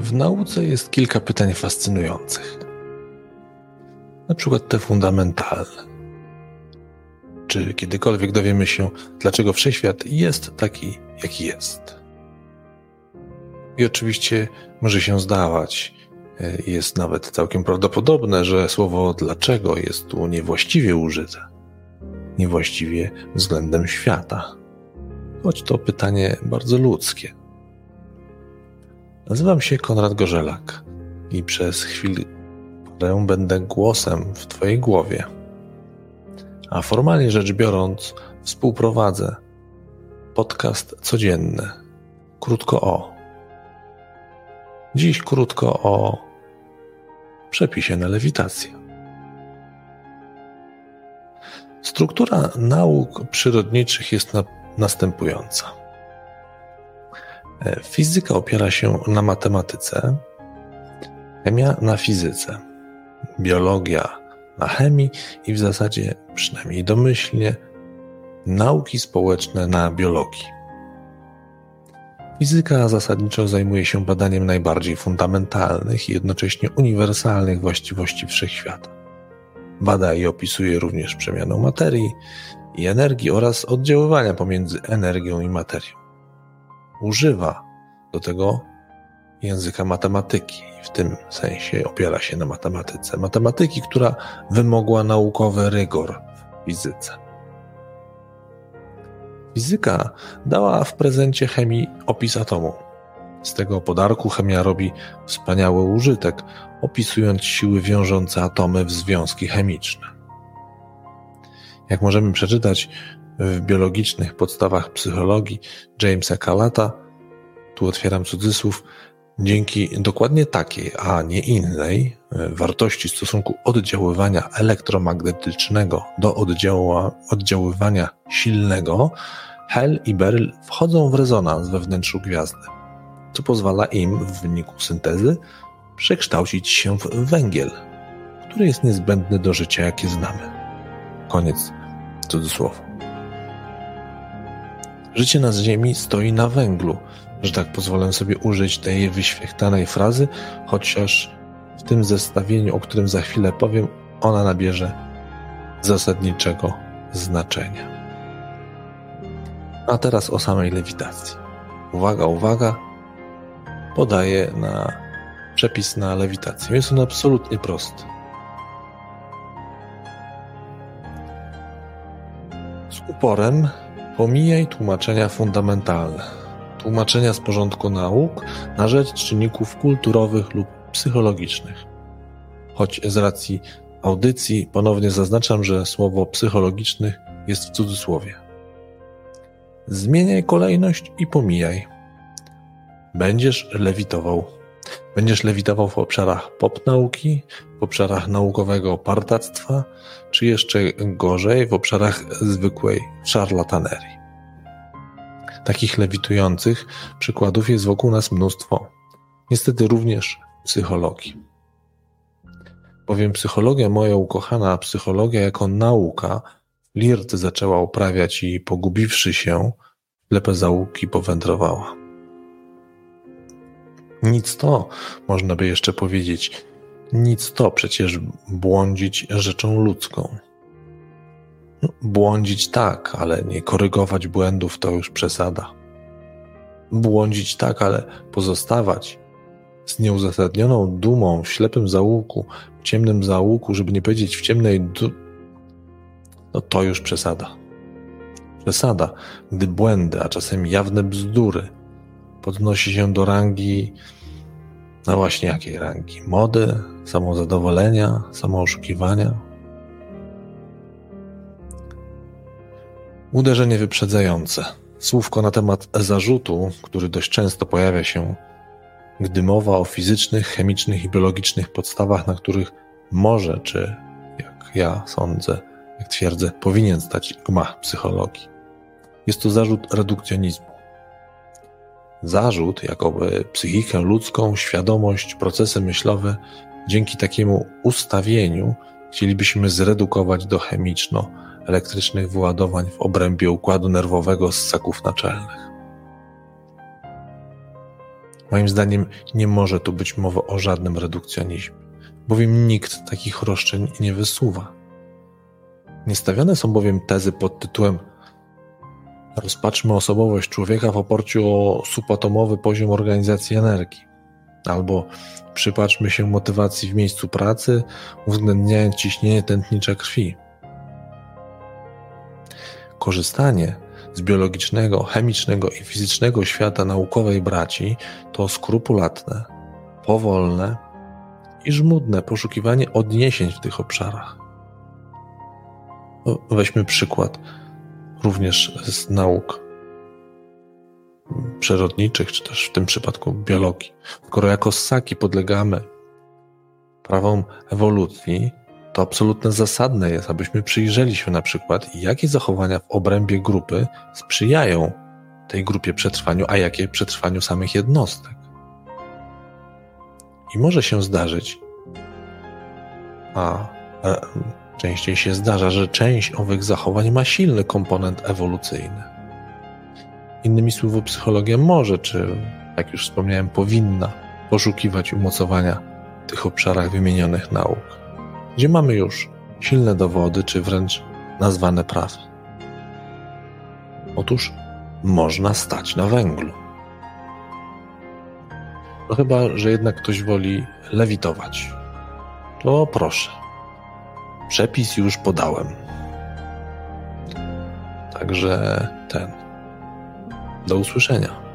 W nauce jest kilka pytań fascynujących. Na przykład te fundamentalne. Czy kiedykolwiek dowiemy się, dlaczego wszechświat jest taki, jaki jest? I oczywiście może się zdawać, e, jest nawet całkiem prawdopodobne, że słowo dlaczego jest tu niewłaściwie użyte. Niewłaściwie względem świata. Choć to pytanie bardzo ludzkie. Nazywam się Konrad Gorzelak i przez chwilę będę głosem w Twojej głowie. A formalnie rzecz biorąc, współprowadzę podcast codzienny. Krótko o. Dziś krótko o przepisie na lewitację. Struktura nauk przyrodniczych jest na, następująca. E, fizyka opiera się na matematyce, chemia na fizyce, biologia na chemii i w zasadzie, przynajmniej domyślnie, nauki społeczne na biologii. Fizyka zasadniczo zajmuje się badaniem najbardziej fundamentalnych i jednocześnie uniwersalnych właściwości wszechświata. Bada i opisuje również przemianę materii i energii oraz oddziaływania pomiędzy energią i materią. Używa do tego języka matematyki, w tym sensie opiera się na matematyce. Matematyki, która wymogła naukowy rygor w fizyce. Fizyka dała w prezencie chemii opis atomu. Z tego podarku chemia robi wspaniały użytek, opisując siły wiążące atomy w związki chemiczne. Jak możemy przeczytać w biologicznych podstawach psychologii Jamesa Calata, tu otwieram cudzysłów, dzięki dokładnie takiej, a nie innej e, wartości stosunku oddziaływania elektromagnetycznego do oddziaływania silnego, Hel i Beryl wchodzą w rezonans we wnętrzu gwiazdy, co pozwala im w wyniku syntezy przekształcić się w węgiel, który jest niezbędny do życia, jakie znamy. Koniec cudzysłowu. Życie na Ziemi stoi na węglu, że tak pozwolę sobie użyć tej wyświechtanej frazy, chociaż w tym zestawieniu, o którym za chwilę powiem, ona nabierze zasadniczego znaczenia. A teraz o samej lewitacji. Uwaga, uwaga. Podaję na przepis na lewitację. Jest on absolutnie prosty. Z uporem pomijaj tłumaczenia fundamentalne, tłumaczenia z porządku nauk na rzecz czynników kulturowych lub psychologicznych. Choć z racji audycji ponownie zaznaczam, że słowo psychologicznych jest w cudzysłowie. Zmieniaj kolejność i pomijaj. Będziesz lewitował. Będziesz lewitował w obszarach pop nauki, w obszarach naukowego partactwa, czy jeszcze gorzej, w obszarach zwykłej szarlatanerii. Takich lewitujących przykładów jest wokół nas mnóstwo. Niestety również psychologii. Bowiem psychologia, moja ukochana psychologia jako nauka, Lirt zaczęła uprawiać i pogubiwszy się, lepę zaułki powędrowała. Nic to, można by jeszcze powiedzieć, nic to przecież błądzić rzeczą ludzką. No, błądzić tak, ale nie korygować błędów to już przesada. Błądzić tak, ale pozostawać z nieuzasadnioną dumą w ślepym zaułku, w ciemnym zaułku, żeby nie powiedzieć w ciemnej du- no to już przesada. Przesada, gdy błędy, a czasem jawne bzdury podnosi się do rangi, no właśnie jakiej rangi? Mody, samozadowolenia, samooszukiwania. Uderzenie wyprzedzające. Słówko na temat zarzutu, który dość często pojawia się, gdy mowa o fizycznych, chemicznych i biologicznych podstawach, na których może, czy jak ja sądzę, jak twierdzę, powinien stać gmach psychologii. Jest to zarzut redukcjonizmu. Zarzut, jakoby psychikę ludzką, świadomość, procesy myślowe, dzięki takiemu ustawieniu chcielibyśmy zredukować do chemiczno-elektrycznych wyładowań w obrębie układu nerwowego ssaków naczelnych. Moim zdaniem nie może tu być mowa o żadnym redukcjonizmie, bowiem nikt takich roszczeń nie wysuwa. Nie stawiane są bowiem tezy pod tytułem Rozpatrzmy osobowość człowieka w oparciu o subatomowy poziom organizacji energii, albo przypatrzmy się motywacji w miejscu pracy, uwzględniając ciśnienie tętnicze krwi. Korzystanie z biologicznego, chemicznego i fizycznego świata naukowej braci to skrupulatne, powolne i żmudne poszukiwanie odniesień w tych obszarach. Weźmy przykład również z nauk przyrodniczych, czy też w tym przypadku biologii. Skoro jako ssaki podlegamy prawom ewolucji, to absolutnie zasadne jest, abyśmy przyjrzeli się na przykład, jakie zachowania w obrębie grupy sprzyjają tej grupie przetrwaniu, a jakie przetrwaniu samych jednostek. I może się zdarzyć, a e, częściej się zdarza, że część owych zachowań ma silny komponent ewolucyjny. Innymi słowy, psychologia może, czy jak już wspomniałem, powinna poszukiwać umocowania w tych obszarach wymienionych nauk gdzie mamy już silne dowody, czy wręcz nazwane prawa. Otóż można stać na węglu. No chyba, że jednak ktoś woli lewitować. To proszę. Przepis już podałem. Także ten. Do usłyszenia.